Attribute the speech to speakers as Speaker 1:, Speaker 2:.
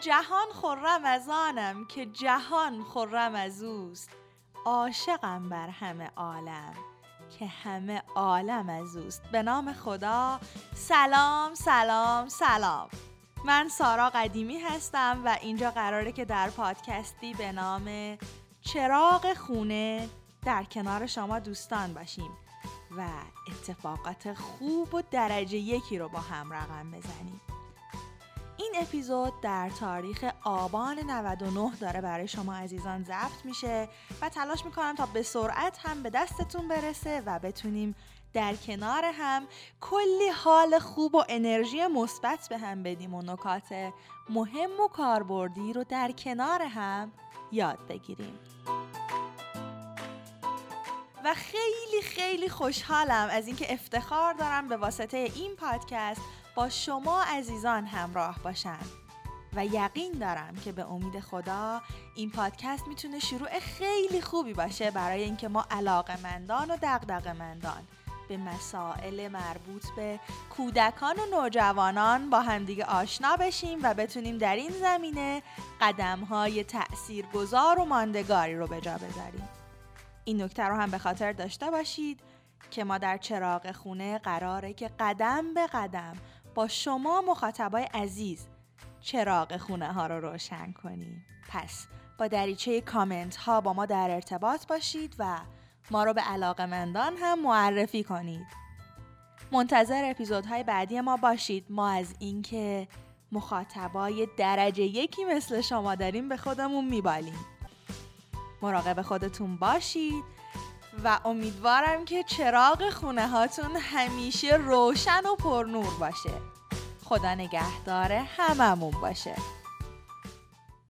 Speaker 1: جهان خرم از آنم که جهان خرم از اوست. عاشقم بر همه عالم که همه عالم از اوست. به نام خدا. سلام سلام سلام. من سارا قدیمی هستم و اینجا قراره که در پادکستی به نام چراغ خونه در کنار شما دوستان باشیم و اتفاقات خوب و درجه یکی رو با هم رقم بزنیم. اپیزود در تاریخ آبان 99 داره برای شما عزیزان ضبط میشه و تلاش می‌کنم تا به سرعت هم به دستتون برسه و بتونیم در کنار هم کلی حال خوب و انرژی مثبت به هم بدیم و نکات مهم و کاربردی رو در کنار هم یاد بگیریم. و خیلی خیلی خوشحالم از اینکه افتخار دارم به واسطه این پادکست با شما عزیزان همراه باشم و یقین دارم که به امید خدا این پادکست می‌تونه شروع خیلی خوبی باشه برای اینکه ما علاقه مندان و دقدق مندان به مسائل مربوط به کودکان و نوجوانان با همدیگه آشنا بشیم و بتونیم در این زمینه قدم های تأثیر گذار و ماندگاری رو به جا بذاریم این نکته رو هم به خاطر داشته باشید که ما در چراغ خونه قراره که قدم به قدم با شما مخاطبای عزیز. چراغ خونه ها رو روشن کنیم پس با دریچه کامنت ها با ما در ارتباط باشید و ما رو به علاقه مندان هم معرفی کنید. منتظر اپیزودهای بعدی ما باشید. ما از اینکه مخاطبای درجه یکی مثل شما داریم به خودمون میبالیم. مراقب خودتون باشید. و امیدوارم که چراغ خونه هاتون همیشه روشن و پرنور باشه. خدا نگهدار هممون باشه.